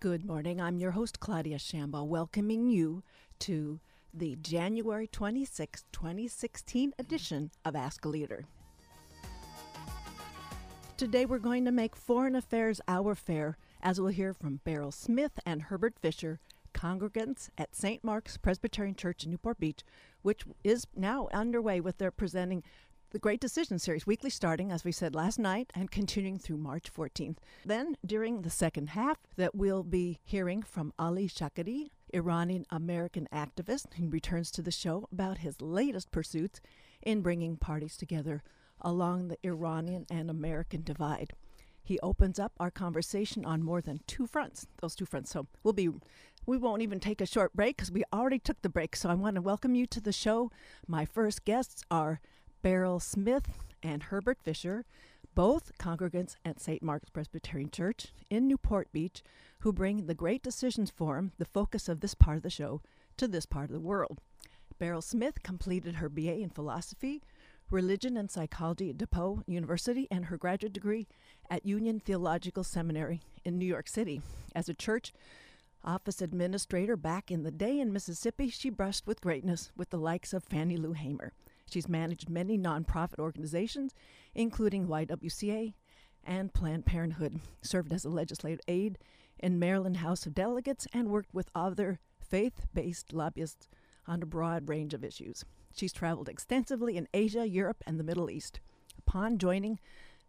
Good morning. I'm your host, Claudia Shambaugh, welcoming you to the January 26, 2016 edition of Ask a Leader. Today we're going to make Foreign Affairs our fair, as we'll hear from Beryl Smith and Herbert Fischer, congregants at St. Mark's Presbyterian Church in Newport Beach, which is now underway with their presenting the Great Decision Series, weekly starting, as we said last night, and continuing through March 14th. Then, during the second half, that we'll be hearing from Ali Shakeri, Iranian American activist, who returns to the show about his latest pursuits in bringing parties together along the Iranian and American divide. He opens up our conversation on more than two fronts, those two fronts. So we'll be we won't even take a short break because we already took the break. So I want to welcome you to the show. My first guests are Beryl Smith and Herbert Fischer, both congregants at St. Mark's Presbyterian Church in Newport Beach, who bring the Great Decisions Forum, the focus of this part of the show, to this part of the world. Beryl Smith completed her BA in philosophy, religion, and psychology at DePauw University and her graduate degree at Union Theological Seminary in New York City. As a church office administrator back in the day in Mississippi, she brushed with greatness with the likes of Fannie Lou Hamer. She's managed many nonprofit organizations, including YWCA and Planned Parenthood, served as a legislative aide in Maryland House of Delegates, and worked with other faith based lobbyists on a broad range of issues. She's traveled extensively in Asia, Europe, and the Middle East. Upon joining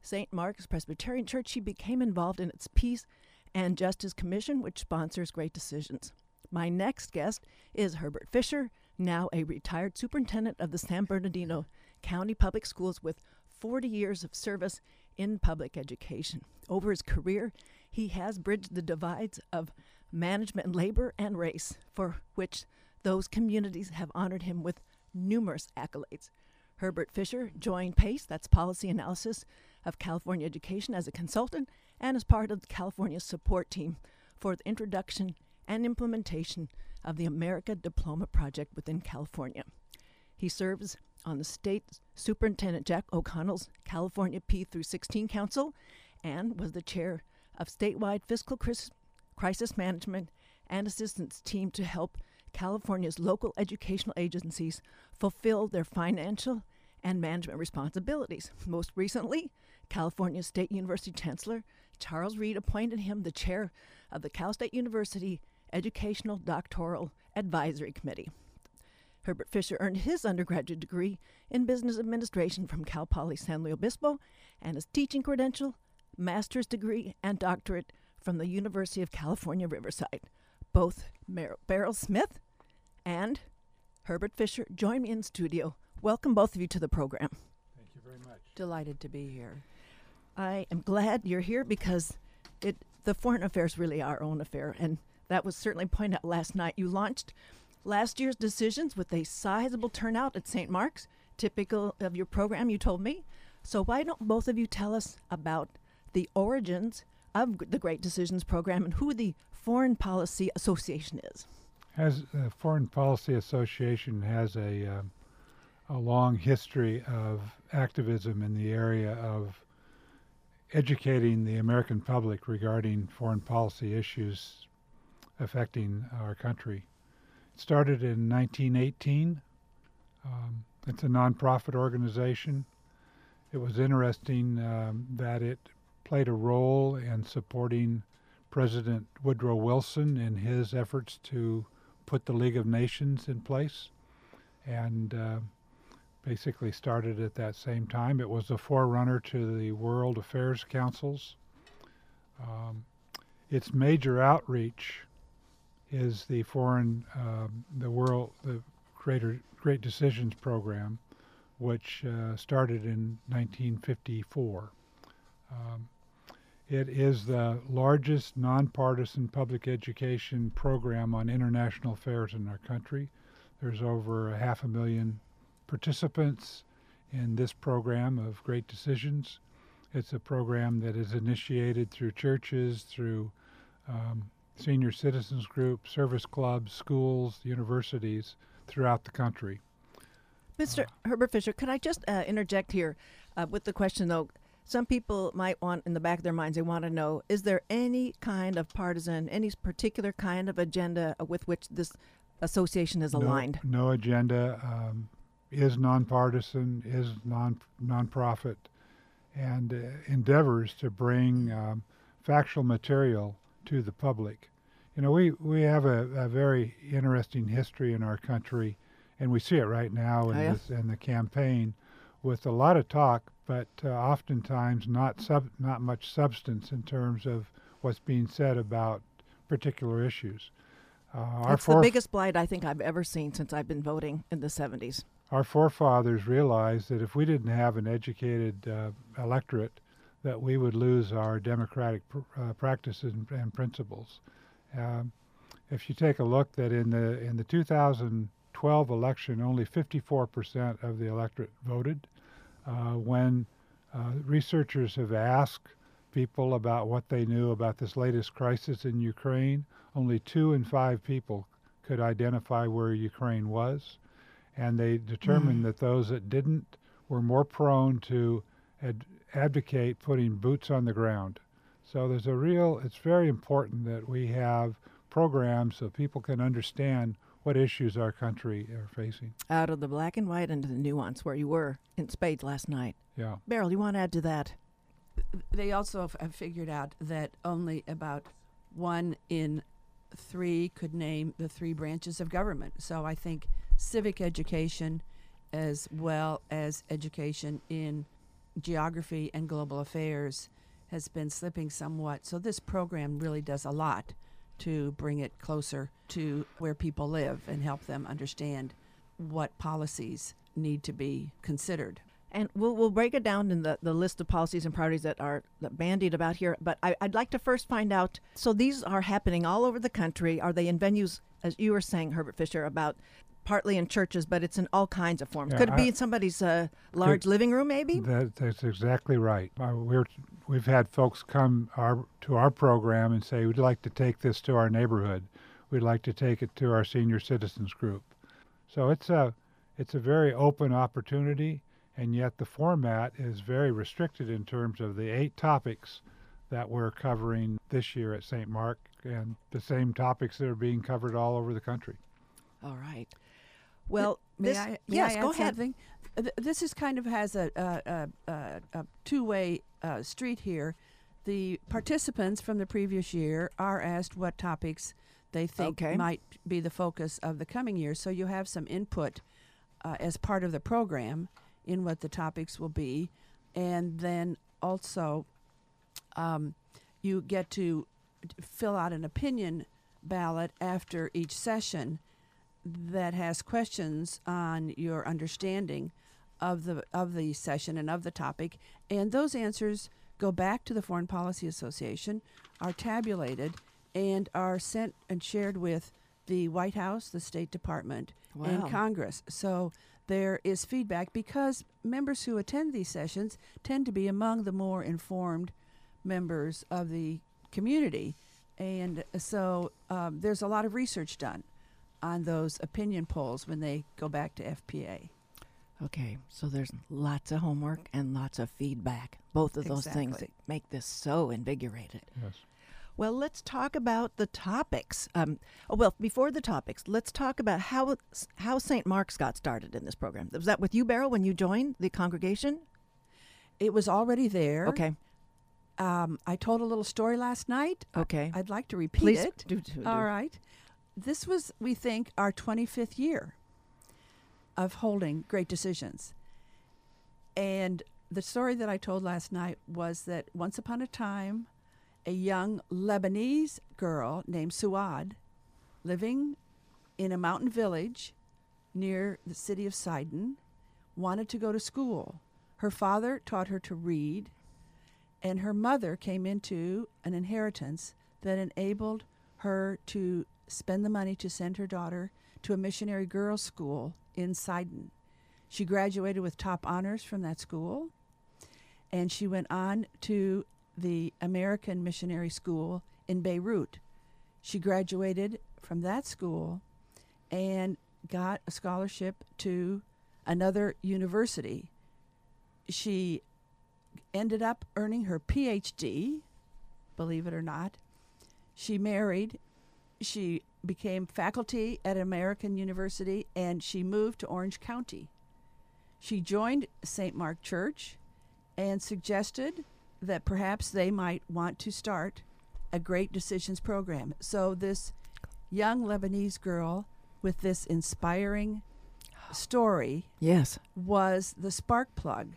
St. Mark's Presbyterian Church, she became involved in its Peace and Justice Commission, which sponsors Great Decisions. My next guest is Herbert Fischer, now a retired superintendent of the San Bernardino County Public Schools with 40 years of service in public education. Over his career, he has bridged the divides of management labor and race, for which those communities have honored him with numerous accolades. Herbert Fischer joined PACE, that's Policy Analysis of California Education, as a consultant and as part of the California support team for the introduction and implementation of the America Diploma Project within California. He serves on the state superintendent Jack O'Connell's California P through 16 Council and was the chair of statewide fiscal crisis management and assistance team to help California's local educational agencies fulfill their financial and management responsibilities. Most recently, California State University Chancellor Charles Reed appointed him the chair of the Cal State University Educational Doctoral Advisory Committee. Herbert Fischer earned his undergraduate degree in business administration from Cal Poly San Luis Obispo and his teaching credential, master's degree, and doctorate from the University of California, Riverside. Both Mer- Beryl Smith and Herbert Fischer join me in studio. Welcome both of you to the program. Thank you very much. Delighted to be here. I am glad you're here because it the foreign affairs really are our own affair, and that was certainly pointed out last night. You launched last year's decisions with a sizable turnout at St. Mark's, typical of your program, you told me. So why don't both of you tell us about the origins of the Great Decisions program and who the Foreign Policy Association is? As the Foreign Policy Association has a um, a long history of activism in the area of educating the American public regarding foreign policy issues affecting our country. It started in 1918. Um, it's a nonprofit organization. It was interesting um, that it played a role in supporting President Woodrow Wilson in his efforts to put the League of Nations in place. And uh, basically started at that same time. It was a forerunner to the World Affairs Councils. Um, its major outreach is the foreign, uh, the world, the Greater Great Decisions program, which uh, started in 1954. Um, it is the largest nonpartisan public education program on international affairs in our country. There's over a half a million participants in this program of Great Decisions. It's a program that is initiated through churches, through um, senior citizens groups, service clubs, schools, universities throughout the country. Mr. Uh, Herbert Fischer, could I just uh, interject here uh, with the question, though? some people might want in the back of their minds they want to know is there any kind of partisan any particular kind of agenda with which this association is aligned no, no agenda um, is nonpartisan is non nonprofit and uh, endeavors to bring um, factual material to the public you know we, we have a, a very interesting history in our country and we see it right now in, Oh, yeah. this, in the campaign with a lot of talk, but uh, oftentimes not sub, not much substance in terms of what's being said about particular issues. Uh, our, That's the biggest blight I think I've ever seen since I've been voting in the 70s. our forefathers realized that if we didn't have an educated uh, electorate, that we would lose our democratic pr- uh, practices and, and principles. Um, if you take a look, that in the in the 2012 election, only 54% of the electorate voted. Uh, when uh, researchers have asked people about what they knew about this latest crisis in Ukraine, only two in five people could identify where Ukraine was and they determined that those that didn't were more prone to ad- advocate putting boots on the ground. So there's a real, it's very important that we have programs so people can understand what issues our country are facing. Out of the black and white into the nuance where you were in spades last night. Yeah. Beryl, you want to add to that? they also have- have figured out that only about one in three could name the three branches of government. So I think civic education, as well as education in geography and global affairs, has been slipping somewhat. So this program really does a lot to bring it closer to where people live and help them understand what policies need to be considered. And we'll, we'll break it down in the, the list of policies and priorities that are bandied about here. But I, I'd like to first find out so these are happening all over the country. Are they in venues, as you were saying, Herbert Fischer, about partly in churches, but it's in all kinds of forms? Yeah, Could it be I- in somebody's uh, large living room, maybe? That, that's exactly right. Uh, we're, we've had folks come our, to our program and say, we'd like to take this to our neighborhood. We'd like to take it to our senior citizens group. So it's a, it's a very open opportunity, and yet the format is very restricted in terms of the eight topics that we're covering this year at St. Mark and the same topics that are being covered all over the country. all right. Well, May this, I, may yes, I go ahead. something? This is kind of has a, a, a, a, a two-way uh, street here. The participants from the previous year are asked what topics they think Okay. might be the focus of the coming year. So you have some input uh, as part of the program in what the topics will be, and then also um, you get to fill out an opinion ballot after each session that has questions on your understanding of the of the session and of the topic, and those answers go back to the Foreign Policy Association, are tabulated, and are sent and shared with the White House, the State Department, Wow. and Congress. So there is feedback because members who attend these sessions tend to be among the more informed members of the community, and so um, there's a lot of research done on those opinion polls when they go back to FPA. Okay, so there's lots of homework and lots of feedback. Both of those things that make this so invigorated. Yes. Well, let's talk about the topics. Um, oh, well, before the topics, let's talk about how how St. Mark's got started in this program. Was that with you, Beryl, when you joined the congregation? It was already there. Okay, Um, I told a little story last night. okay. I'd like to repeat Please it. do, do, do. All right. This was, we think, our 25th year of holding great decisions. And the story that I told last night was that once upon a time, a young Lebanese girl named Suad, living in a mountain village near the city of Sidon, wanted to go to school. Her father taught her to read, and her mother came into an inheritance that enabled her to spend the money to send her daughter to a missionary girls' school in Sidon. She graduated with top honors from that school, and she went on to the American Missionary School in Beirut. She graduated from that school and got a scholarship to another university. She ended up earning her PhD, believe it or not. She married, she became faculty at American University, and she moved to Orange County. She joined St. Mark Church and suggested that perhaps they might want to start a Great Decisions program. So, this young Lebanese girl with this inspiring story Yes. was the spark plug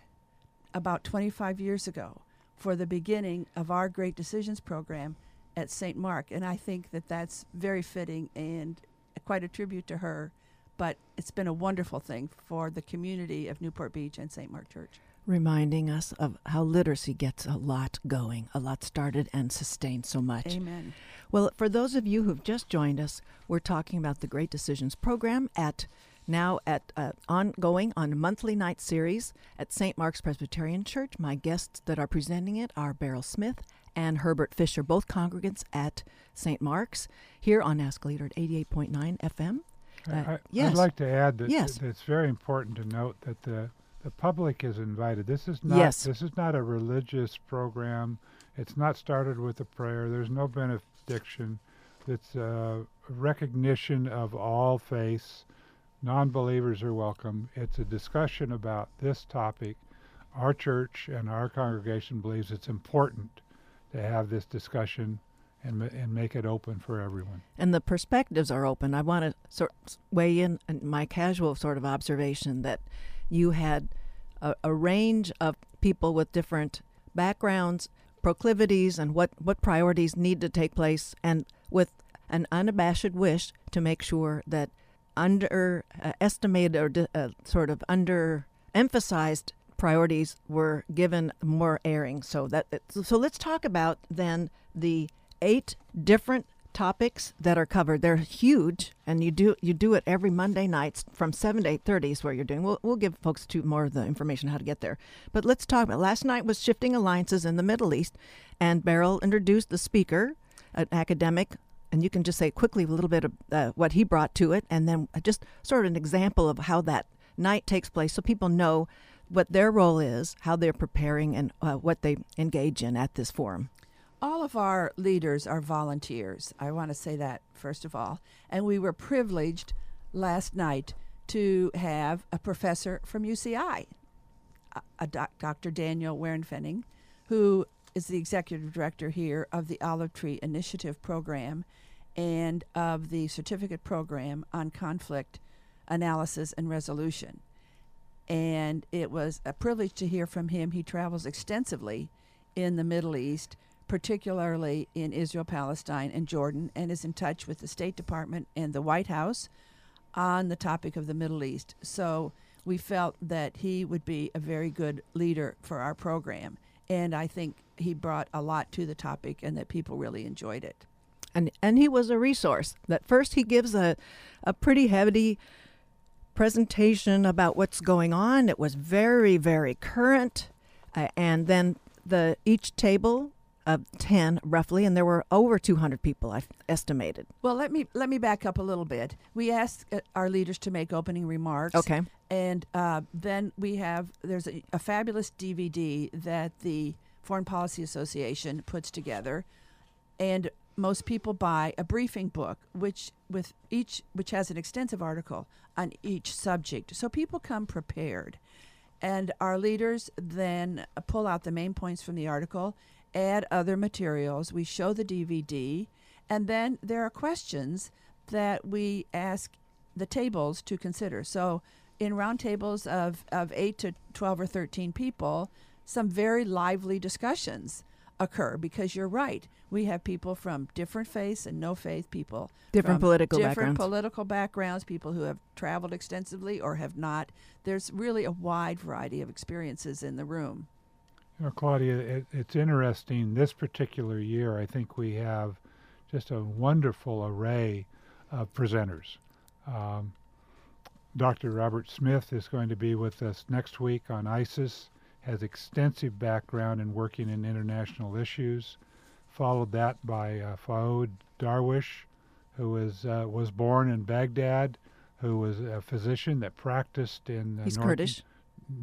about 25 years ago for the beginning of our Great Decisions program at St. Mark. And I think that that's very fitting and quite a tribute to her. But it's been a wonderful thing for the community of Newport Beach and St. Mark Church. Reminding us of how literacy gets a lot going, a lot started and sustained so much. Amen. Well, for those of you who've just joined us, we're talking about the Great Decisions program at now at uh, ongoing on a monthly night series at St. Mark's Presbyterian Church. My guests that are presenting it are Beryl Smith and Herbert Fischer, both congregants at St. Mark's here on Ask a Leader at 88.9 FM. I- Uh, I, yes. I'd like to add that, Yes. that it's very important to note that the the public is invited. This is not Yes. this is not a religious program. It's not started with a prayer. There's no benediction. It's a recognition of all faiths. Non-believers are welcome. It's a discussion about this topic. Our church and our congregation believes it's important to have this discussion and and make it open for everyone. and the perspectives are open. I want to sort weigh in on my casual sort of observation that you had a, a range of people with different backgrounds, proclivities, and what what priorities need to take place, and with an unabashed wish to make sure that underestimated uh, or uh, sort of under emphasized priorities were given more airing. So that so let's talk about then the eight different topics that are covered. They're huge, and you do you do it every Monday nights from seven to eight thirty is where you're doing. We'll we'll give folks to more of the information how to get there. But let's talk about last night was shifting alliances in the Middle East, and Beryl introduced the speaker, an academic. And you can just say quickly a little bit of uh, what he brought to it, and then just sort of an example of how that night takes place, so people know what their role is, how they're preparing, and uh, what they engage in at this forum. All of our leaders are volunteers. I want to say that first of all. And we were privileged last night to have a professor from UCI, a, doc, Dr. Daniel Wehrenfennig, who is the executive director here of the Olive Tree Initiative program and of the certificate program on conflict analysis and resolution. And it was a privilege to hear from him. He travels extensively in the Middle East, particularly in Israel, Palestine, and Jordan, and is in touch with the State Department and the White House on the topic of the Middle East. So we felt that he would be a very good leader for our program. And I think he brought a lot to the topic and that people really enjoyed it. and and he was a resource. That first he gives a a pretty heavy presentation about what's going on. It was very very current, uh, and then the each table of ten roughly, and there were over two hundred people I estimated. Well, let me let me back up a little bit. We asked uh, our leaders to make opening remarks. Okay, And uh, then we have there's a, a fabulous DVD that the Foreign Policy Association puts together, and most people buy a briefing book, which with each which has an extensive article on each subject, so people come prepared. And our leaders then uh, pull out the main points from the article, add other materials. We show the DVD, and then there are questions that we ask the tables to consider. So, in round tables of, of 8 to 12 or 13 people, some very lively discussions occur because you're right. We have people from different faiths and no faith people. Different political different backgrounds. political backgrounds, people who have traveled extensively or have not. There's really a wide variety of experiences in the room. You know, Claudia, it, it's interesting. This particular year, I think we have just a wonderful array of presenters. Um, Dr. Robert Smith is going to be with us next week on ISIS, has extensive background in working in international issues. Followed that by uh, Faoud Darwish, who is, uh, was born in Baghdad, who was a physician that practiced in uh, he's North- Kurdish.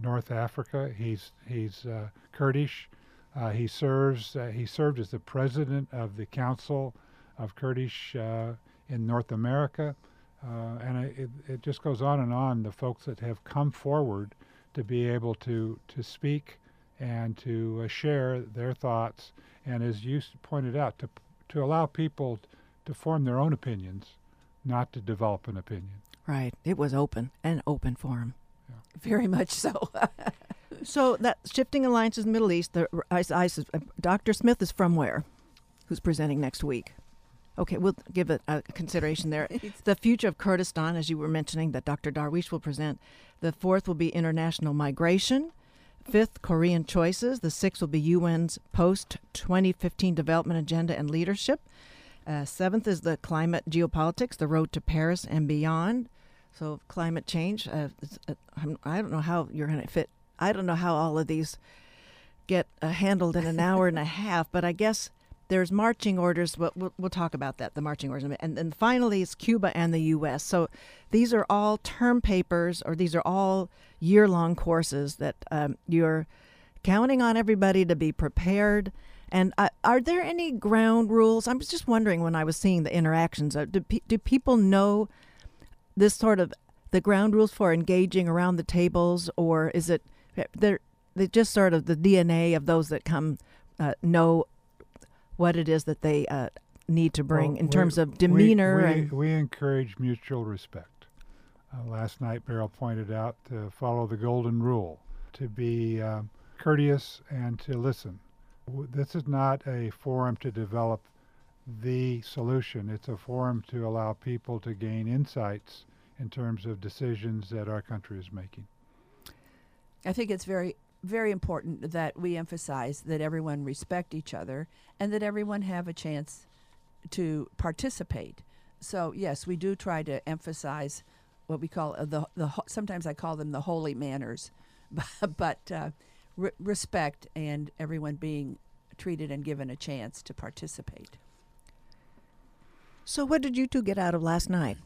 North Africa. He's he's uh, Kurdish. Uh, he serves. Uh, he served as the president of the Council of Kurdish uh, in North America, uh, and it, it just goes on and on. The folks that have come forward to be able to to speak and to share their thoughts, and as you pointed out, to to allow people to form their own opinions, not to develop an opinion. Right. It was open, an open forum. Very much so. So that shifting alliances in the Middle East. The ISIS. Uh, Dr. Smith is from where? Who's presenting next week? Okay, we'll give it a consideration there. the future of Kurdistan, as you were mentioning, that Dr. Darwish will present. The fourth will be international migration. Fifth, Korean choices. The sixth will be UN's post 2015 development agenda and leadership. Uh, seventh is the climate geopolitics, the road to Paris and beyond. So climate change. Uh, uh, I don't know how you're going to fit. I don't know how all of these get uh, handled in an hour and a half, but I guess there's marching orders. But we'll, we'll talk about that, the marching orders, and then finally it's Cuba and the U.S. So these are all term papers, or these are all year-long courses that um, you're counting on everybody to be prepared. And uh, are there any ground rules? I was just wondering when I was seeing the interactions. Uh, do, pe- do people know this sort of the ground rules for engaging around the tables, or is it they're, they just sort of the DNA of those that come uh, know what it is that they uh, need to bring Well, in we- terms of demeanor we, we, and we encourage mutual respect. Uh, last night, Beryl pointed out to follow the golden rule, to be um, courteous and to listen. This is not a forum to develop the solution. It's a forum to allow people to gain insights in terms of decisions that our country is making. I think it's very, very important that we emphasize that everyone respect each other and that everyone have a chance to participate. So yes, we do try to emphasize what we call uh, the the. Sometimes I call them the holy manners, but uh, re- respect and everyone being treated and given a chance to participate. so. What did you two get out of last night?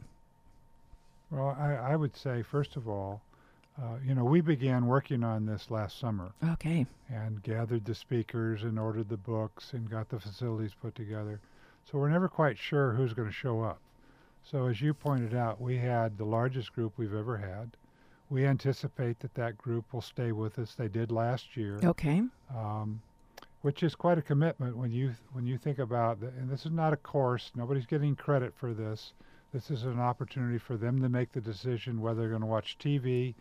Well, I, I would say, first of all, uh, you know, we began working on this last summer. Okay, and gathered the speakers and ordered the books and got the facilities put together. So we're never quite sure who's going to show up. So as you pointed out, we had the largest group we've ever had. We anticipate that that group will stay with us. They did last year, okay, um, which is quite a commitment when you when you think about. The, and this is not a course. Nobody's getting credit for this. This is an opportunity for them to make the decision whether they're going to watch TV,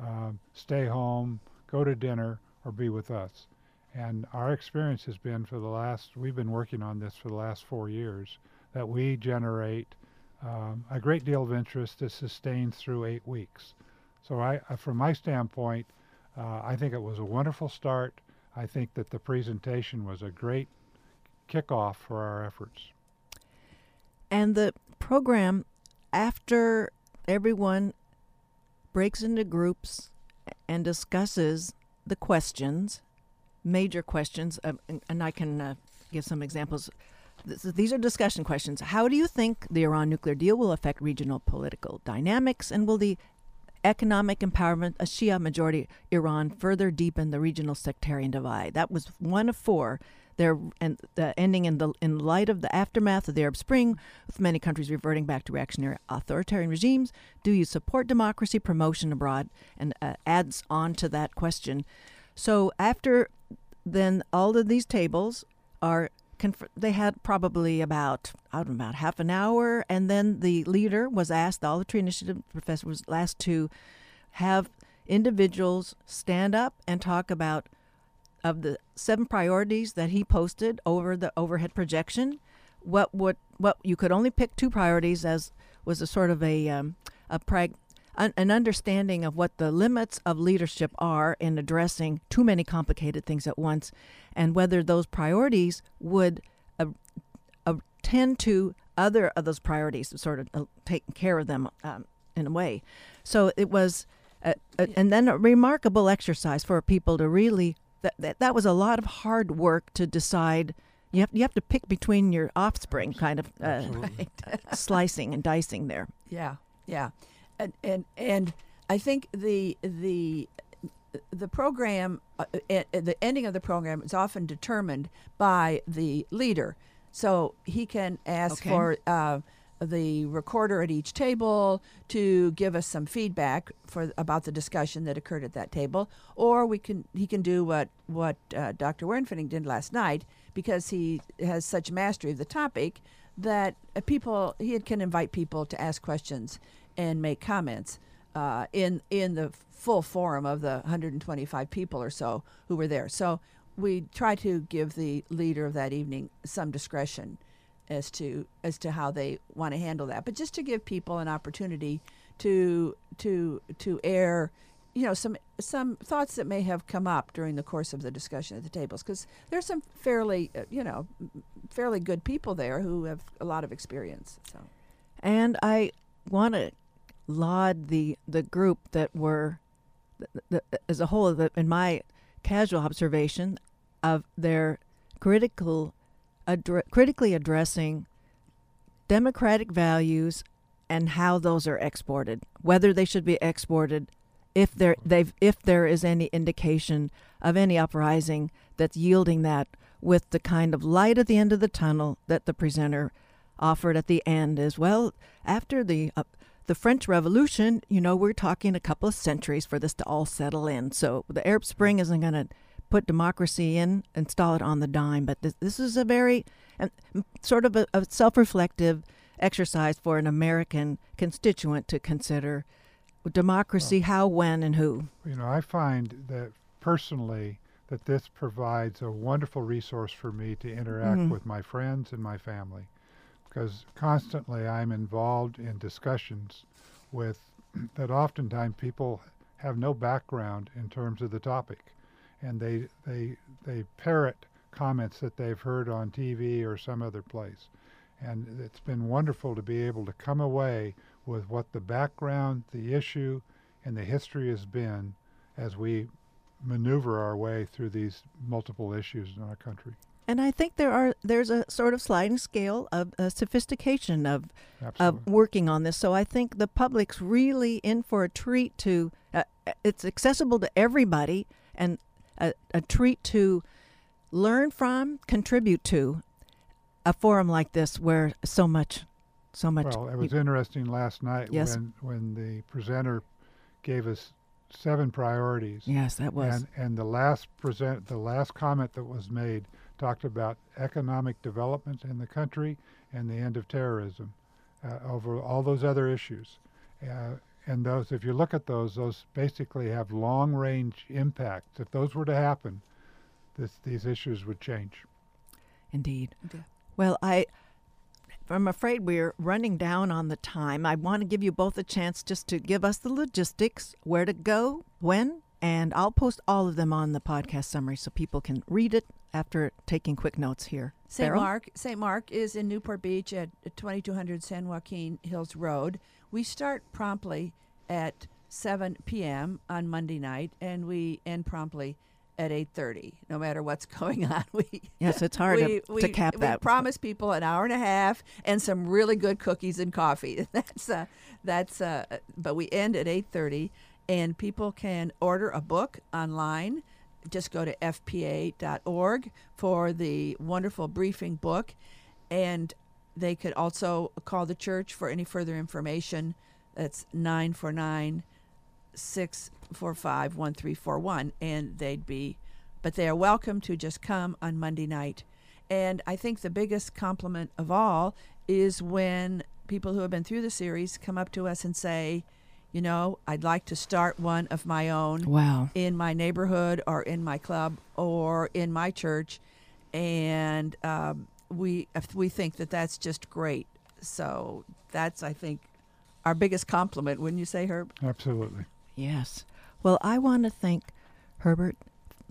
um, stay home, go to dinner, or be with us. And our experience has been for the last, we've been working on this for the last four years, that we generate um, a great deal of interest that sustains through eight weeks. So, I, uh, from my standpoint, uh, I think it was a wonderful start. I think that the presentation was a great kickoff for our efforts. and the program after everyone breaks into groups and discusses the questions, major questions, um, and, and I can uh, give some examples. These are discussion questions. How do you think the Iran nuclear deal will affect regional political dynamics, and will the economic empowerment of Shia majority Iran further deepen the regional sectarian divide? That was one of four. There and the ending in the in light of the aftermath of the Arab Spring, with many countries reverting back to reactionary authoritarian regimes. Do you support democracy promotion abroad? And uh, adds on to that question. So after then, all of these tables are they had probably about I don't know about half an hour, and then the leader was asked. The Olive Tree Initiative professor was asked to have individuals stand up and talk about of the seven priorities that he posted over the overhead projection. What would what you could only pick two priorities as was a sort of a um, a prag- an, an understanding of what the limits of leadership are in addressing too many complicated things at once, and whether those priorities would uh, uh, tend to other of those priorities, sort of uh, taking care of them um, in a way. So it was, and then a remarkable exercise for people to really. That, that that was a lot of hard work to decide. You have you have to pick between your offspring, kind of uh, Absolutely. slicing and dicing there. Yeah, yeah, and and and I think the the the program, uh, at, at the ending of the program is often determined by the leader. So he can ask Okay. for uh, the recorder at each table to give us some feedback for about the discussion that occurred at that table, or we can he can do what what uh, Dr. Wehrenfennig did last night because he has such mastery of the topic that uh, people he can invite people to ask questions and make comments uh, in in the full forum of the 125 people or so who were there. So we try to give the leader of that evening some discretion as to as to how they want to handle that. But just to give people an opportunity to to to air, you know, some some thoughts that may have come up during the course of the discussion at the tables, because there's some fairly uh, you know fairly good people there who have a lot of experience. So And I want to laud the the group that were, the, the, as a whole, the, in my casual observation, of their critical, addre- critically addressing democratic values and how those are exported, whether they should be exported, if there if there is any indication of any uprising that's yielding that with the kind of light at the end of the tunnel that the presenter offered at the end as well after the uh, the French Revolution, you know, we're talking a couple of centuries for this to all settle in. So the Arab Spring isn't going to put democracy in, install it on the dime. But this, this is a very and sort of a, a self-reflective exercise for an American constituent to consider democracy, how, when, and who. You know, I find that personally that this provides a wonderful resource for me to interact Mhm. with my friends and my family because constantly I'm involved in discussions with that oftentimes people have no background in terms of the topic and they they they parrot comments that they've heard on TV or some other place and it's been wonderful to be able to come away with what the background, the issue, and the history has been as we maneuver our way through these multiple issues in our country. And I think there are there's a sort of sliding scale of uh, sophistication of Absolutely. of working on this. So I think the public's really in for a treat to. Uh, it's accessible to everybody and a, a treat to learn from, contribute to a forum like this where so much, so much. well, it was interesting last night Yes. when when the presenter gave us seven priorities. yes, that was. And and the last present the last comment that was made talked about economic development in the country and the end of terrorism uh, over all those other issues. Uh, and those, if you look at those, those basically have long range impacts. If those were to happen, this, these issues would change. Indeed. Okay. Well, I, I'm afraid we're running down on the time. I want to give you both a chance just to give us the logistics, where to go, when, and I'll post all of them on the podcast summary so people can read it after taking quick notes here. St. Beryl? Mark, St. Mark is in Newport Beach at 2200 San Joaquin Hills Road. We start promptly at 7 p.m. on Monday night, and we end promptly at 8:30. No matter what's going on, we Yes, it's hard we, to, we, to cap we that. promise people an hour and a half and some really good cookies and coffee. That's uh, that's uh, but we end at 8:30 and people can order a book online. Just go to fpa.org for the wonderful briefing book and they could also call the church for any further information. That's 949 645 1341 and they'd be but they are welcome to just come on Monday night. And I think the biggest compliment of all is when people who have been through the series come up to us and say, you know, I'd like to start one of my own wow. in my neighborhood or in my club or in my church. And um, we, we think that that's just great. So that's, I think, our biggest compliment, wouldn't you say, Herb? Absolutely. Yes. Well, I want to thank Herbert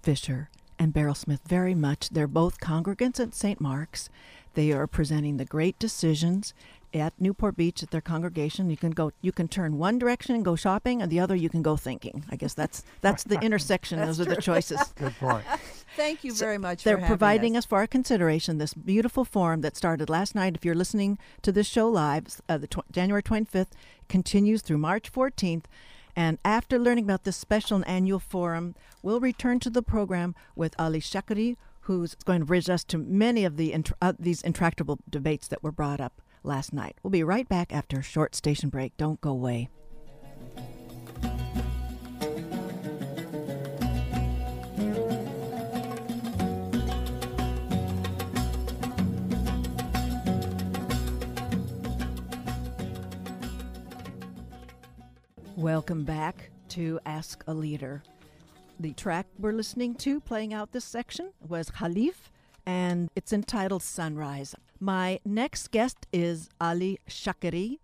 Fischer and Beryl Smith very much. They're both congregants at St. Mark's. They are presenting the great decisions at Newport Beach at their congregation. You can go you can turn one direction and go shopping and the other you can go thinking. I guess that's that's the intersection. That's Those are the choices. Good point. Thank you So very much They're for providing us. us for our consideration this beautiful forum that started last night. If you're listening to this show live, uh, the tw- January 25th continues through March 14th, And after learning about this special and annual forum, we'll return to the program with Ali Shakeri, who's going to bridge us to many of the int- uh, these intractable debates that were brought up last night. We'll be right back after a short station break. Don't go away. Welcome back to Ask a Leader. The track we're listening to playing out this section was Khalif, and it's entitled Sunrise. My next guest is Ali Shakeri,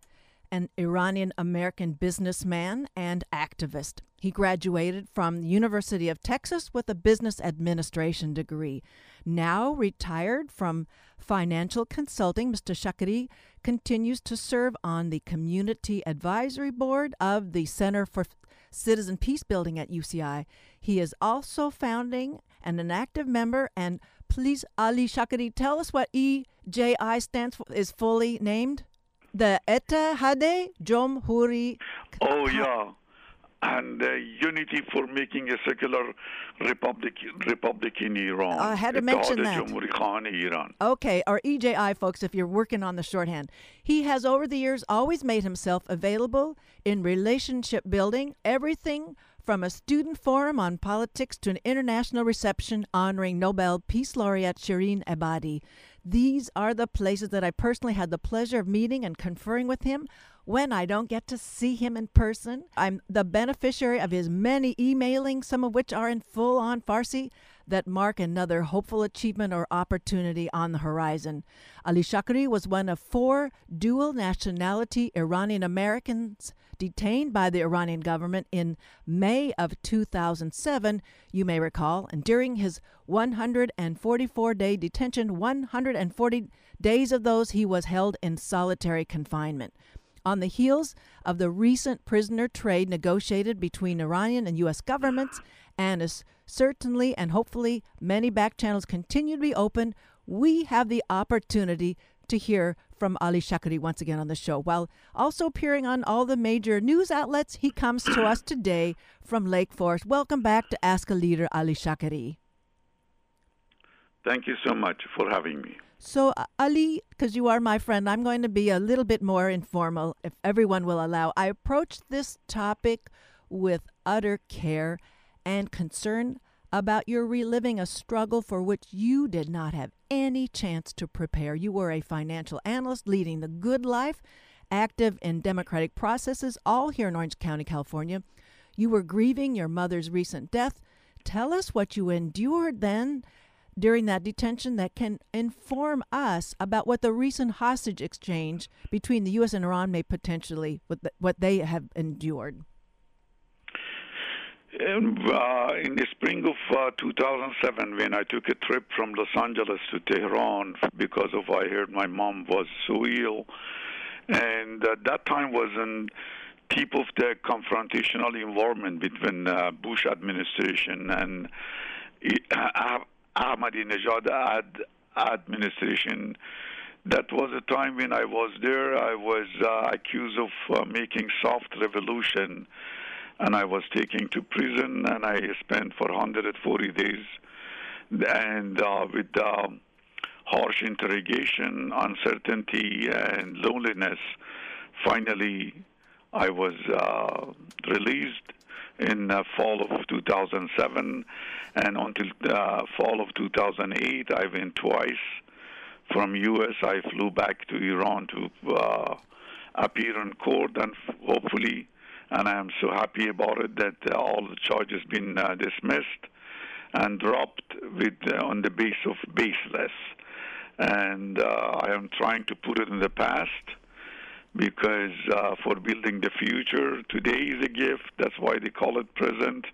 an Iranian American businessman and activist. He graduated from the University of Texas with a business administration degree. Now retired from financial consulting, Mr. Shakeri continues to serve on the Community Advisory Board of the Center for Citizen Peace Building at UCI. He is also founding and an active member. And please, Ali Shakeri, tell us what EJI stands for, is fully named. The Ettehad Jomhuri. Oh, yeah and uh, unity for making a secular republic, republic in Iran. I had to mention that. Iran. Okay, our EJI folks, if you're working on the shorthand, he has over the years always made himself available in relationship building, everything from a student forum on politics to an international reception honoring Nobel Peace Laureate Shirin Ebadi. These are the places that I personally had the pleasure of meeting and conferring with him when I don't get to see him in person. I'm the beneficiary of his many emailing, some of which are in full on Farsi, that mark another hopeful achievement or opportunity on the horizon. Ali Shakeri was one of four dual nationality Iranian Americans detained by the Iranian government in May of 2007, you may recall, and during his 144 day detention, 140 days of those he was held in solitary confinement on the heels of the recent prisoner trade negotiated between Iranian and U.S. governments, and as certainly and hopefully many back channels continue to be open, we have the opportunity to hear from Ali Shakeri once again on the show. While also appearing on all the major news outlets, he comes to us today from Lake Forest. Welcome back to Ask a Leader, Ali Shakeri. Thank you so much for having me. So, Ali, because you are my friend, I'm going to be a little bit more informal if everyone will allow. I approached this topic with utter care and concern about your reliving a struggle for which you did not have any chance to prepare. You were a financial analyst leading the good life, active in democratic processes, all here in Orange County, California. You were grieving your mother's recent death. Tell us what you endured then during that detention that can inform us about what the recent hostage exchange between the U.S. and Iran may potentially, what they have endured? In, uh, in the spring of uh, 2007, when I took a trip from Los Angeles to Tehran because of I heard my mom was so ill, and uh, that time was in tip of the confrontational environment between uh, Bush administration and uh, Ahmadinejad ad- administration. That was a time when I was there. I was uh, accused of uh, making soft revolution, and I was taken to prison, and I spent for 140 days, and uh, with um, harsh interrogation, uncertainty, and loneliness. Finally, I was uh, released in uh, fall of 2007, and until uh, fall of 2008, I went twice from U.S. I flew back to Iran to uh, appear in court, and hopefully, and I am so happy about it that uh, all the charges been uh, dismissed and dropped with uh, on the base of baseless. And I am trying to put it in the past because uh, for building the future, today is a gift. That's why they call it present.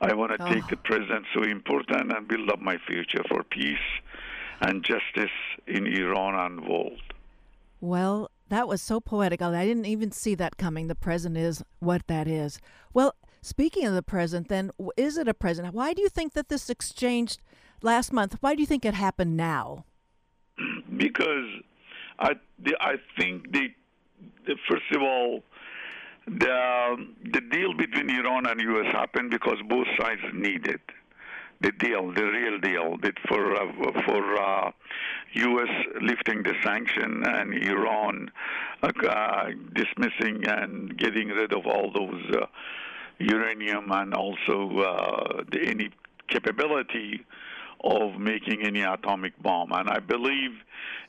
I want to oh. take the present so important and build up my future for peace and justice in Iran and world. Well, that was so poetic. I didn't even see that coming. The present is what that is. Well, speaking of the present, then, is it a present? Why do you think that this exchange last month, why do you think it happened now? because I, I think they first of all, the the deal between Iran and U.S. happened because both sides needed the deal, the real deal, that for uh, for uh, U.S. lifting the sanction and Iran uh, dismissing and getting rid of all those uh, uranium and also uh, the, any capability of making any atomic bomb. And I believe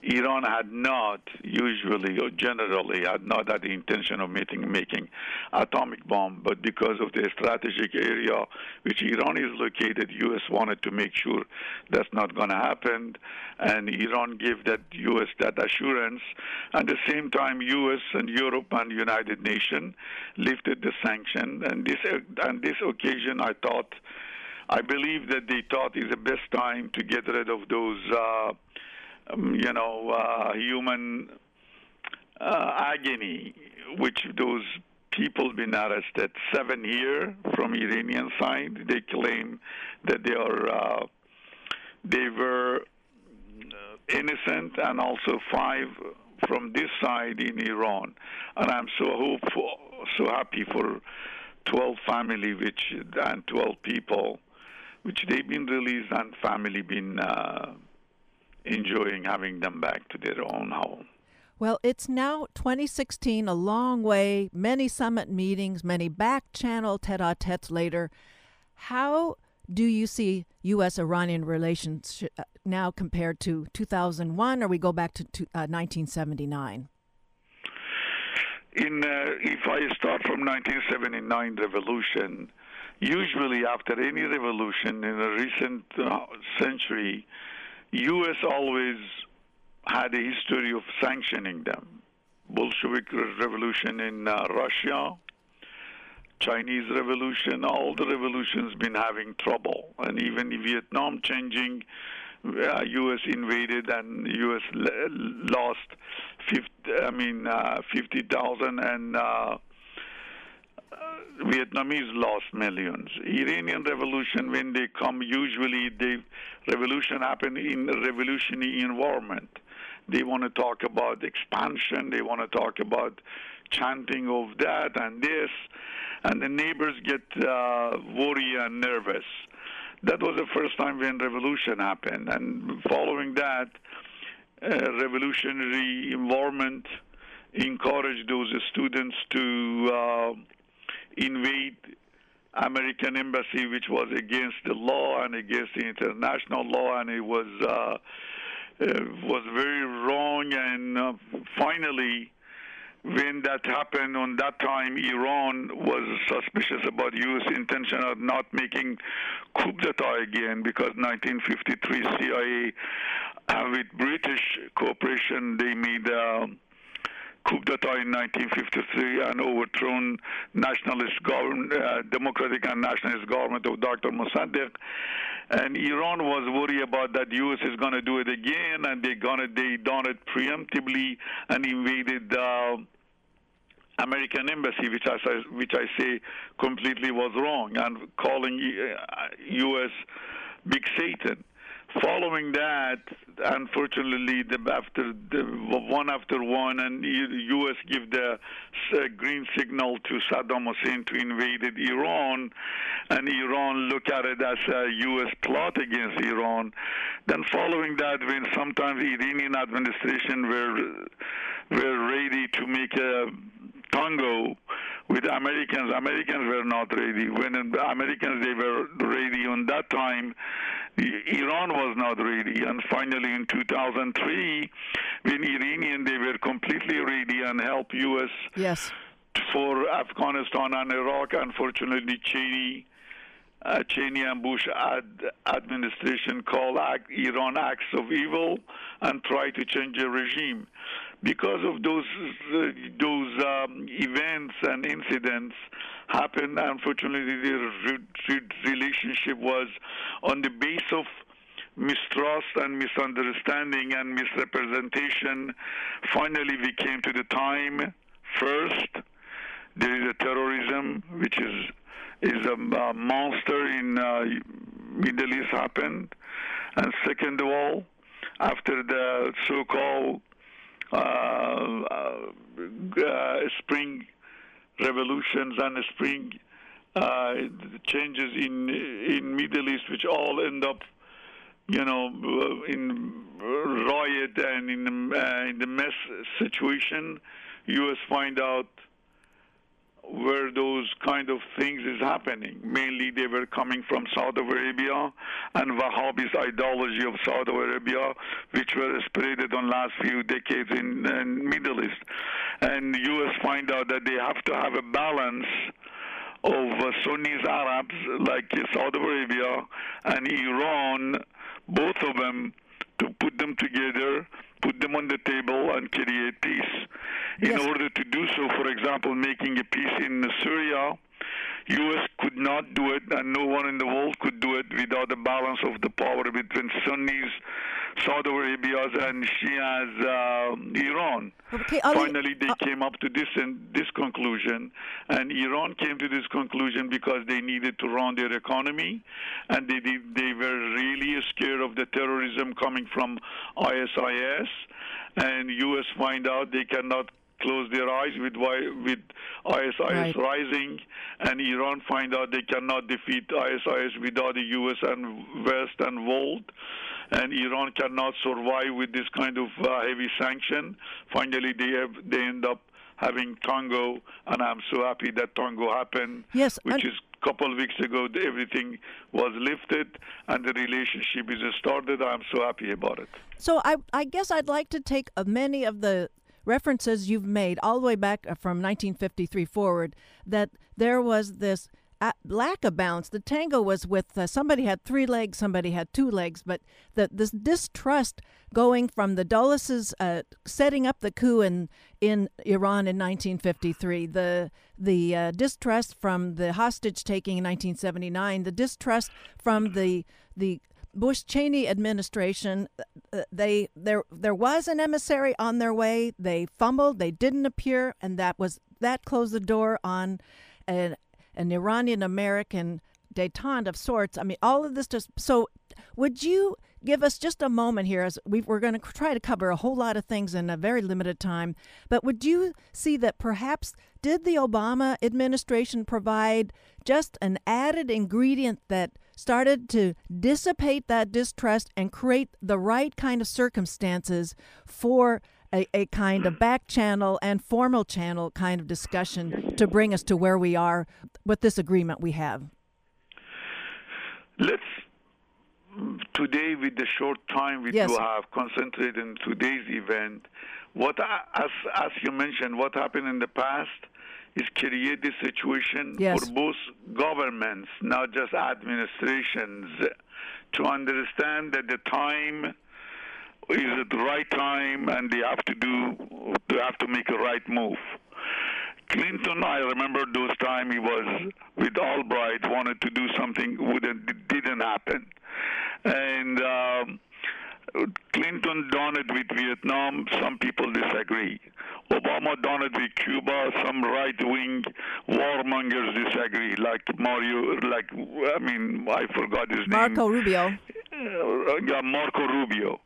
Iran had not, usually or generally, had not had the intention of making making atomic bomb, but because of the strategic area which Iran is located, U.S. wanted to make sure that's not going to happen, and Iran gave that U.S. that assurance. At the same time, U.S. and Europe and United Nations lifted the sanction, and this and this occasion, I thought. I believe that they thought is the best time to get rid of those uh, um, you know, uh, human uh, agony, which those people been arrested seven here from Iranian side. They claim that they are uh, they were uh, innocent, and also five from this side in Iran. And I'm so hopeful, so happy for 12 family, which and 12 people, which they've been released and family been. Uh, enjoying having them back to their own home. Well, it's now 2016, a long way, many summit meetings, many back channel tete a tetes later. How do you see U.S. Iranian relations uh, now compared to 2001, or we go back to, to uh, 1979? In, uh, if I start from 1979 revolution, usually after any revolution in a recent uh, century, U.S. always had a history of sanctioning them. Bolshevik Revolution in uh, Russia, Chinese Revolution, all the revolutions been having trouble, and even in Vietnam changing. Uh, U.S. invaded and U.S. lost 50, I mean uh, 50,000 and uh, Vietnamese lost millions. Iranian revolution, when they come, usually the revolution happen in revolutionary environment. They want to talk about expansion. They want to talk about chanting of that and this, and the neighbors get uh, worried and nervous. That was the first time when revolution happened, and following that, uh, revolutionary environment encouraged those students to. Uh, invade American embassy, which was against the law and against the international law, and it was uh, was very wrong. And uh, finally, when that happened on that time, Iran was suspicious about U.S. intention of not making coup d'état again because 1953 CIA, uh, with British cooperation, they made. Coup d'etat in 1953 and overthrown nationalist government, uh, democratic and nationalist government of Dr. Mossadegh. And Iran was worried about that U.S. is going to do it again, and they're going to they done it preemptively and invaded uh, American embassy, which I which I say completely was wrong, and calling U.S. Uh, Big Satan. Following that, unfortunately, the, after the, one after one, and U.S. give the uh, green signal to Saddam Hussein to invade Iran, and Iran look at it as a U.S. plot against Iran. Then following that, when sometimes Iranian administration were were ready to make a tango with Americans. Americans were not ready. When Americans they were ready on that time, Iran was not ready. And finally, in 2003, when Iranian they were completely ready and helped U.S. Yes. For Afghanistan and Iraq, unfortunately, Cheney uh, Cheney and Bush ad- administration called Iran axis of evil and try to change the regime because of those uh, those um, events and incidents happened. Unfortunately, the re- relationship was on the base of mistrust and misunderstanding and misrepresentation. Finally, we came to the time. First, there is a terrorism, which is is a, a monster in uh, Middle East happened, and second of all, after the so-called uh, uh, spring revolutions and spring uh, changes in in Middle East, which all end up, you know, in riot and in uh, in the mess situation. U.S. find out where those kind of things is happening. Mainly they were coming from Saudi Arabia and Wahhabist ideology of Saudi Arabia, which were spreaded on last few decades in, in Middle East. And U.S. find out that they have to have a balance of uh, Sunnis Arabs like Saudi Arabia and Iran, both of them, to put them together put them on the table and create peace. In Yes. order to do so, for example, making a peace in Syria, U.S. could not do it, and no one in the world could do it without a balance of the power between Sunnis, Saudi Arabia, and Shias, uh, Iran. Okay, Finally, they uh, came up to this and this conclusion, and Iran came to this conclusion because they needed to run their economy, and they did, they were really scared of the terrorism coming from ISIS, and U.S. find out they cannot close their eyes with with ISIS Right. rising, and Iran find out they cannot defeat ISIS without the U.S. and West involved and Iran cannot survive with this kind of uh, heavy sanction. Finally, they have they end up having Congo, and I'm so happy that Congo happened. Yes, which and- is couple of weeks ago. Everything was lifted, and the relationship is started. I'm so happy about it. So I, I guess I'd like to take uh, many of the references you've made all the way back uh, from 1953 forward that there was this uh, lack of balance. The tango was with uh, somebody had three legs, somebody had two legs, but the, this distrust going from the Dulles' uh, setting up the coup in in Iran in 1953, the the uh, distrust from the hostage taking in 1979, the distrust from the the Bush Cheney administration, uh, they there there was an emissary on their way. They fumbled. They didn't appear, and that was that closed the door on an an Iranian American détente of sorts. I mean, all of this just so. Would you give us just a moment here as we, we're going to try to cover a whole lot of things in a very limited time? But would you see that perhaps did the Obama administration provide just an added ingredient that started to dissipate that distrust and create the right kind of circumstances for a, a kind of back channel and formal channel kind of discussion to bring us to where we are with this agreement we have? Let's today, with the short time we Yes. do have, concentrate in today's event. What, as as you mentioned, what happened in the past is create this situation Yes. for both governments, not just administrations, to understand that the time is the right time, and they have to do, they have to make a right move. Clinton, I remember those time he was with Albright, wanted to do something, wouldn't didn't happen, and um, Clinton done it with Vietnam. Some people disagree. Obama it with Cuba. Some right-wing warmongers disagree, like Mario, like I mean, I forgot his name. Marco Rubio. Uh, yeah, Marco Rubio.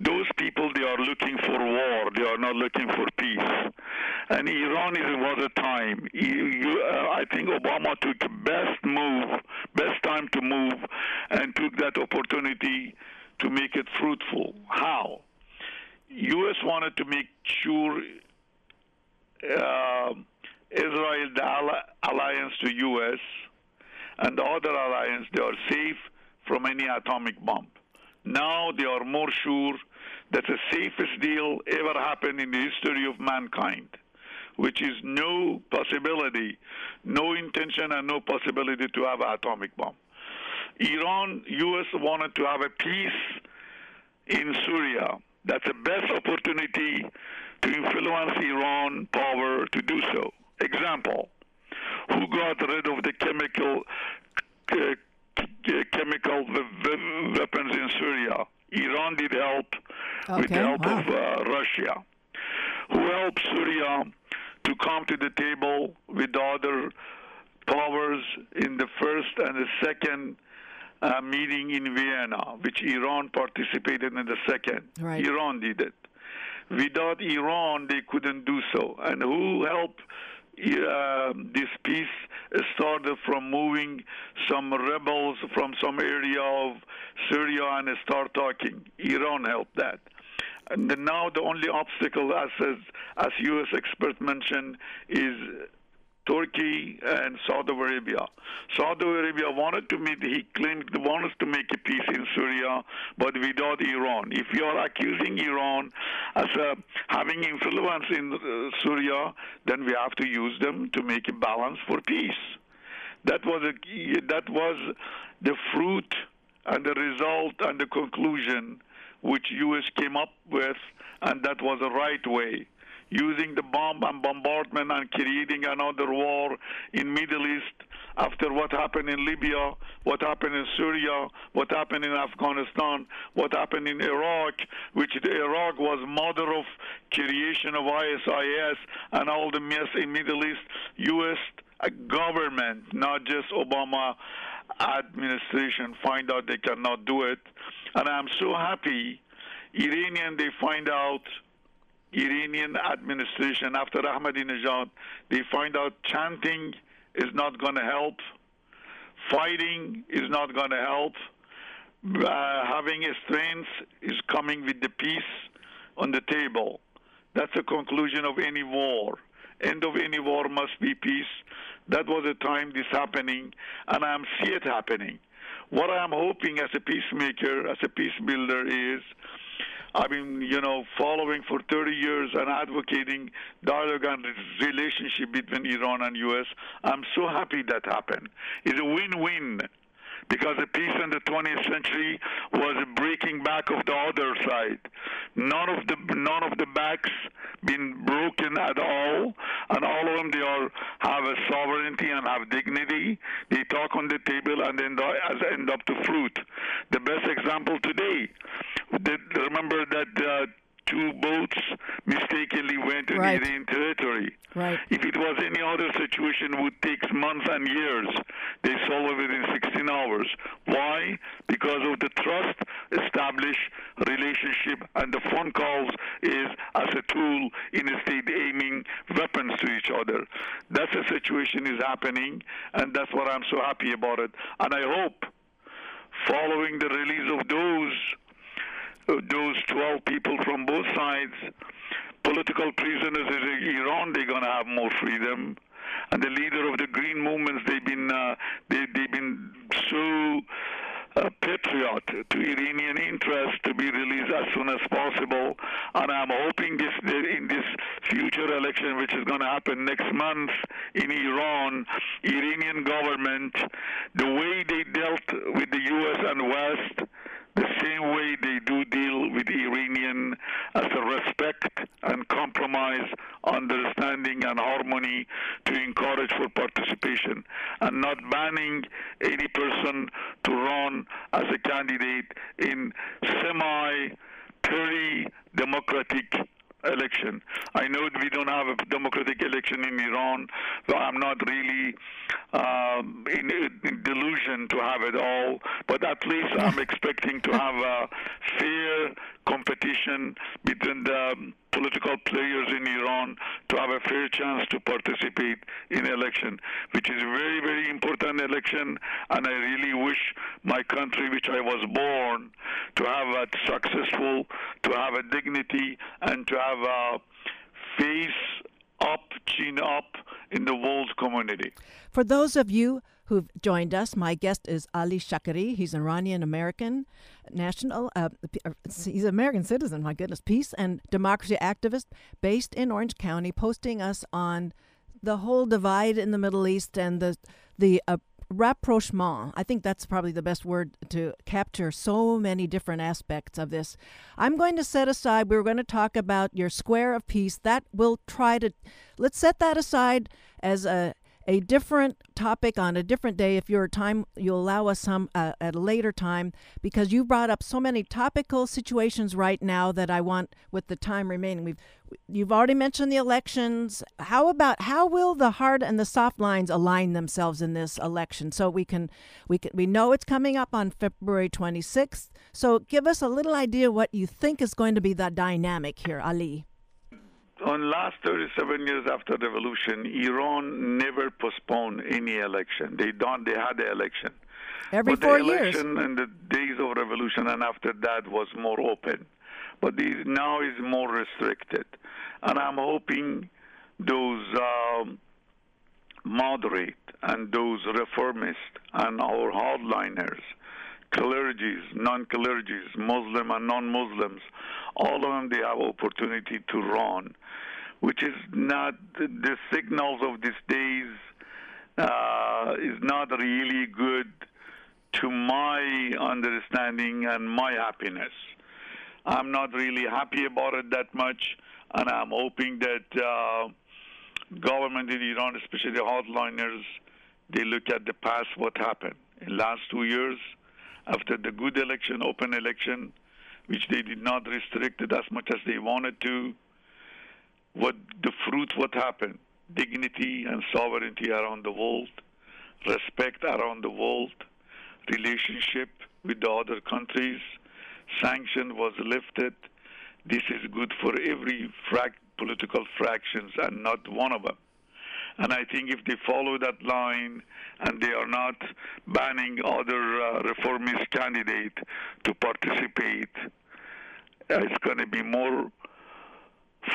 Those people, they are looking for war. They are not looking for peace. And Iran is, was a time. Uh, I think Obama took best move, best time to move, and took that opportunity to make it fruitful. How? U.S. wanted to make sure uh, Israel, the alliance to U.S., and the other alliance, they are safe from any atomic bomb. Now they are more sure that the safest deal ever happened in the history of mankind, which is no possibility, no intention, and no possibility to have an atomic bomb. Iran, U.S. wanted to have a peace in Syria. That's the best opportunity to influence Iran power to do so. Example, who got rid of the chemical uh, chemical we- we- weapons in Syria? Iran did help with the help wow. of uh, Russia. Who helped Syria to come to the table with the other powers in the first and the second uh, meeting in Vienna, which Iran participated in the second. Right. Iran did it. Without Iran, they couldn't do so. And who helped uh, this peace started from moving some rebels from some area of Syria and start talking. Iran helped that. And now the only obstacle, as as, as U.S. experts mentioned, is Turkey and Saudi Arabia. Saudi Arabia wanted to meet, he claimed wanted to make a peace in Syria, but without Iran. If you are accusing Iran as uh, having influence in uh, Syria, then we have to use them to make a balance for peace. That was a, that was the fruit and the result and the conclusion which U.S. came up with, and that was the right way using the bomb and bombardment and creating another war in Middle East after what happened in Libya, what happened in Syria, what happened in Afghanistan, what happened in Iraq, which Iraq was mother of creation of ISIS and all the mess in Middle East. U.S. government, not just Obama administration, find out they cannot do it. And I'm so happy Iranian they find out Iranian administration after Ahmadinejad, they find out chanting is not going to help, fighting is not going to help, uh, having a strength is coming with the peace on the table. That's the conclusion of any war. End of any war must be peace. That was the time this happening, and I am see it happening. What I am hoping as a peacemaker, as a peace builder, is I've been, you know, following for 30 years and advocating dialogue and relationship between Iran and U.S. I'm so happy that happened. It's a win-win because the peace in the 20th century was a breaking back of the other side. None of the none of the backs been broken at all, and all of them they are have a sovereignty and have dignity. They talk on the table and end up to fruit. The best example today. Remember that uh, two boats mistakenly went into right. Iranian territory. Right. If it was any other situation, it would take months and years. They solved it in 16 hours. Why? Because of the trust established relationship and the phone calls is as a tool in a state aiming weapons to each other. That's the situation is happening, and that's what I'm so happy about it. And I hope, following the release of those those 12 people from both sides, political prisoners in Iran, they're going to have more freedom. And the leader of the green movements, they've been uh, they, they've been so uh, patriot to Iranian interests to be released as soon as possible. And I'm hoping this in this future election, which is going to happen next month in Iran, Iranian government, the way they dealt with the U.S. and West the same way they do deal with Iranian as a respect and compromise, understanding and harmony to encourage for participation and not banning any person to run as a candidate in semi peri democratic election. I know we don't have a democratic election in Iran, so I'm not really um, in, in, delusion to have it all, but at least I'm expecting to have a fair competition between the um, political players in Iran to have a fair chance to participate in election, which is a very, very important election, and I really wish my country, which I was born, to have a successful, to have a dignity, and to have a face up, chin up in the world community. For those of you who've joined us. My guest is Ali Shakeri. He's an Iranian American national. Uh, he's an American citizen. My goodness, peace and democracy activist based in Orange County, posting us on the whole divide in the Middle East and the the uh, rapprochement. I think that's probably the best word to capture so many different aspects of this. I'm going to set aside, we are going to talk about your square of peace. That will try to, let's set that aside as a a different topic on a different day if your time you allow us some uh, at a later time because you brought up so many topical situations right now that I want with the time remaining. We've you've already mentioned the elections. How about how will the hard and the soft lines align themselves in this election? So we can we can we know it's coming up on February 26th so give us a little idea what you think is going to be the dynamic here Ali on last 37 years after the revolution, Iran never postponed any election. They don't. They had the election. Every but four the years. election in the days of revolution and after that was more open, but the, now is more restricted. And I'm hoping those um, moderate and those reformists and our hardliners, clergies, non-clergies, Muslim and non-Muslims, all of them they have opportunity to run, which is not the signals of these days uh, is not really good to my understanding and my happiness. I'm not really happy about it that much, and I'm hoping that uh, government in Iran, especially the hardliners, they look at the past, what happened in last two years after the good election, open election, which they did not restrict it as much as they wanted to. What the fruit, what happened? Dignity and sovereignty around the world, respect around the world, relationship with the other countries. Sanction was lifted. This is good for every political fractions and not one of them. And I think if they follow that line and they are not banning other uh, reformist candidates to participate, it's going to be more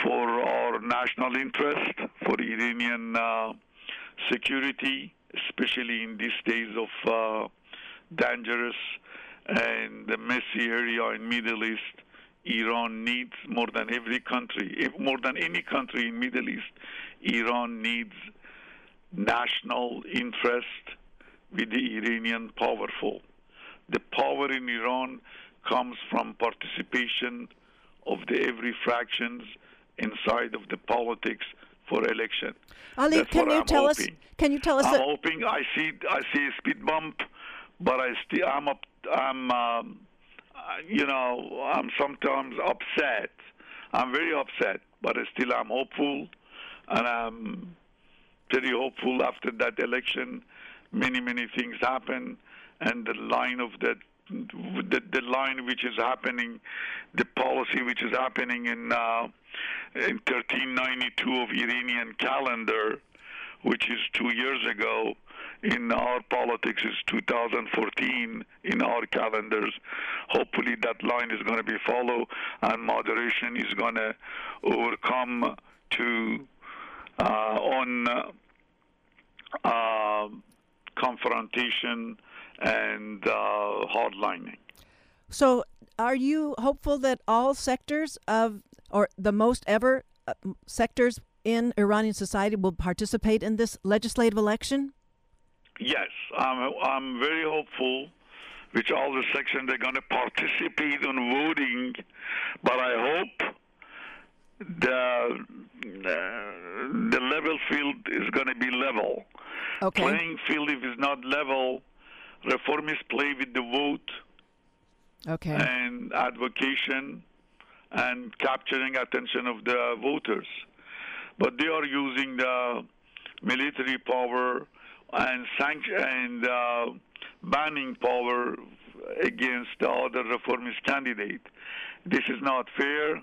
for our national interest, for Iranian uh, security, especially in these days of uh, dangerous and messy area in Middle East. Iran needs more than every country, more than any country in Middle East. Iran needs national interest with the Iranian powerful. The power in Iran comes from participation of the every fractions inside of the politics for election. Ali, That's can you I'm tell hoping. us? Can you tell us I'm hoping I see I see a speed bump, but I still I'm up, I'm um, you know I'm sometimes upset. I'm very upset, but still I'm hopeful, and I'm very hopeful after that election. Many many things happen, and the line of that. The, the line which is happening, the policy which is happening in uh, in 1392 of Iranian calendar, which is two years ago. In our politics is 2014 in our calendars. Hopefully that line is going to be followed and moderation is going to overcome to on uh, uh, confrontation and uh, hardlining. So, are you hopeful that all sectors of, or the most ever uh, sectors in Iranian society will participate in this legislative election? Yes, I'm, I'm very hopeful. Which all the sections they're going to participate in voting, but I hope the uh, the level field is going to be level. Okay. Playing field, if it's not level, reformists play with the vote Okay. and advocation and capturing attention of the voters. But they are using the military power and sanction and uh, banning power against the other reformist candidate. This is not fair,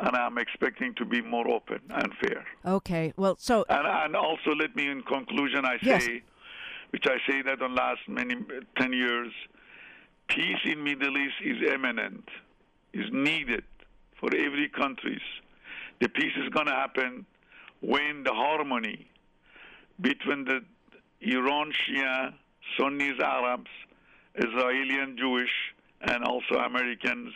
and I'm expecting to be more open and fair. Okay. Well, so And, and also, let me, in conclusion, I Yes. say, which I say that on last many ten years, peace in Middle East is imminent, is needed for every countries. The peace is going to happen when the harmony between the Iran Shia, Sunnis, Arabs, Israeli and Jewish, and also Americans,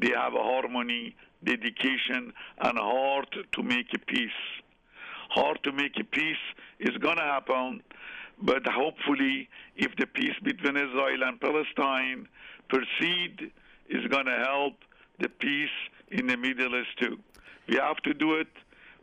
they have a harmony, dedication, and heart to make a peace hard to make a peace is going to happen, but hopefully, if the peace between Israel and Palestine proceed, is going to help the peace in the Middle East too. We have to do it.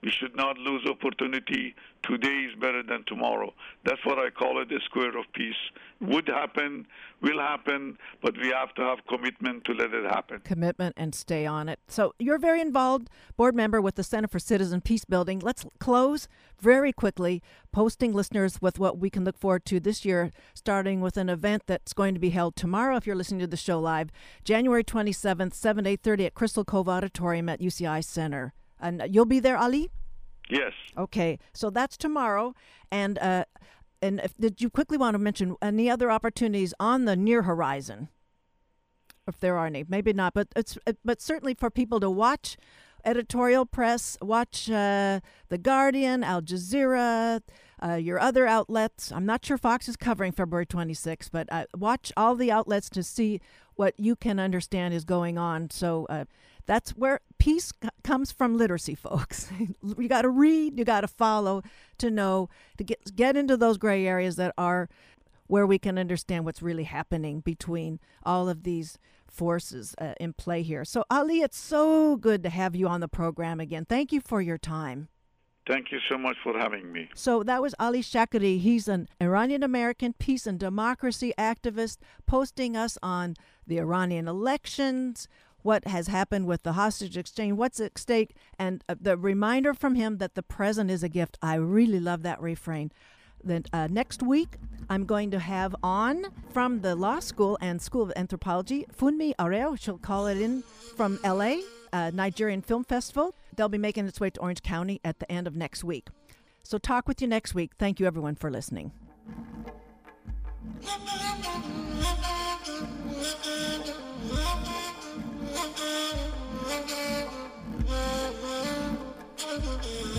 We should not lose opportunity. Today is better than tomorrow. That's what I call it, a square of peace. Would happen, will happen, but we have to have commitment to let it happen. commitment and stay on it. So you're very involved, board member with the Center for Citizen Peace Building. Let's close very quickly, posting listeners with what we can look forward to this year, starting with an event that's going to be held tomorrow. If you're listening to the show live, January 27th, 7 to 8:30 at Crystal Cove Auditorium at UCI Center. And you'll be there, Ali? Yes. Okay, so that's tomorrow. And uh, and if, did you quickly want to mention any other opportunities on the near horizon? If there are any, maybe not, but it's uh, but certainly for people to watch editorial press, watch uh, the Guardian, Al Jazeera, uh, your other outlets. I'm not sure Fox is covering February 26th, but uh, watch all the outlets to see what you can understand is going on. So uh, that's where peace c- comes from literacy, folks. you got to read, you got to follow to know to get get into those gray areas that are where we can understand what's really happening between all of these forces uh, in play here. So Ali, it's so good to have you on the program again. Thank you for your time. Thank you so much for having me. So that was Ali Shakeri. He's an Iranian American peace and democracy activist, posting us on the Iranian elections, what has happened with the hostage exchange, what's at stake, and uh, the reminder from him that the present is a gift. I really love that refrain. Then uh, next week, I'm going to have on from the law school and School of Anthropology, Funmi Areo. She'll call it in from LA, uh, Nigerian Film Festival. They'll be making its way to Orange County at the end of next week. So, talk with you next week. Thank you, everyone, for listening. Thank you.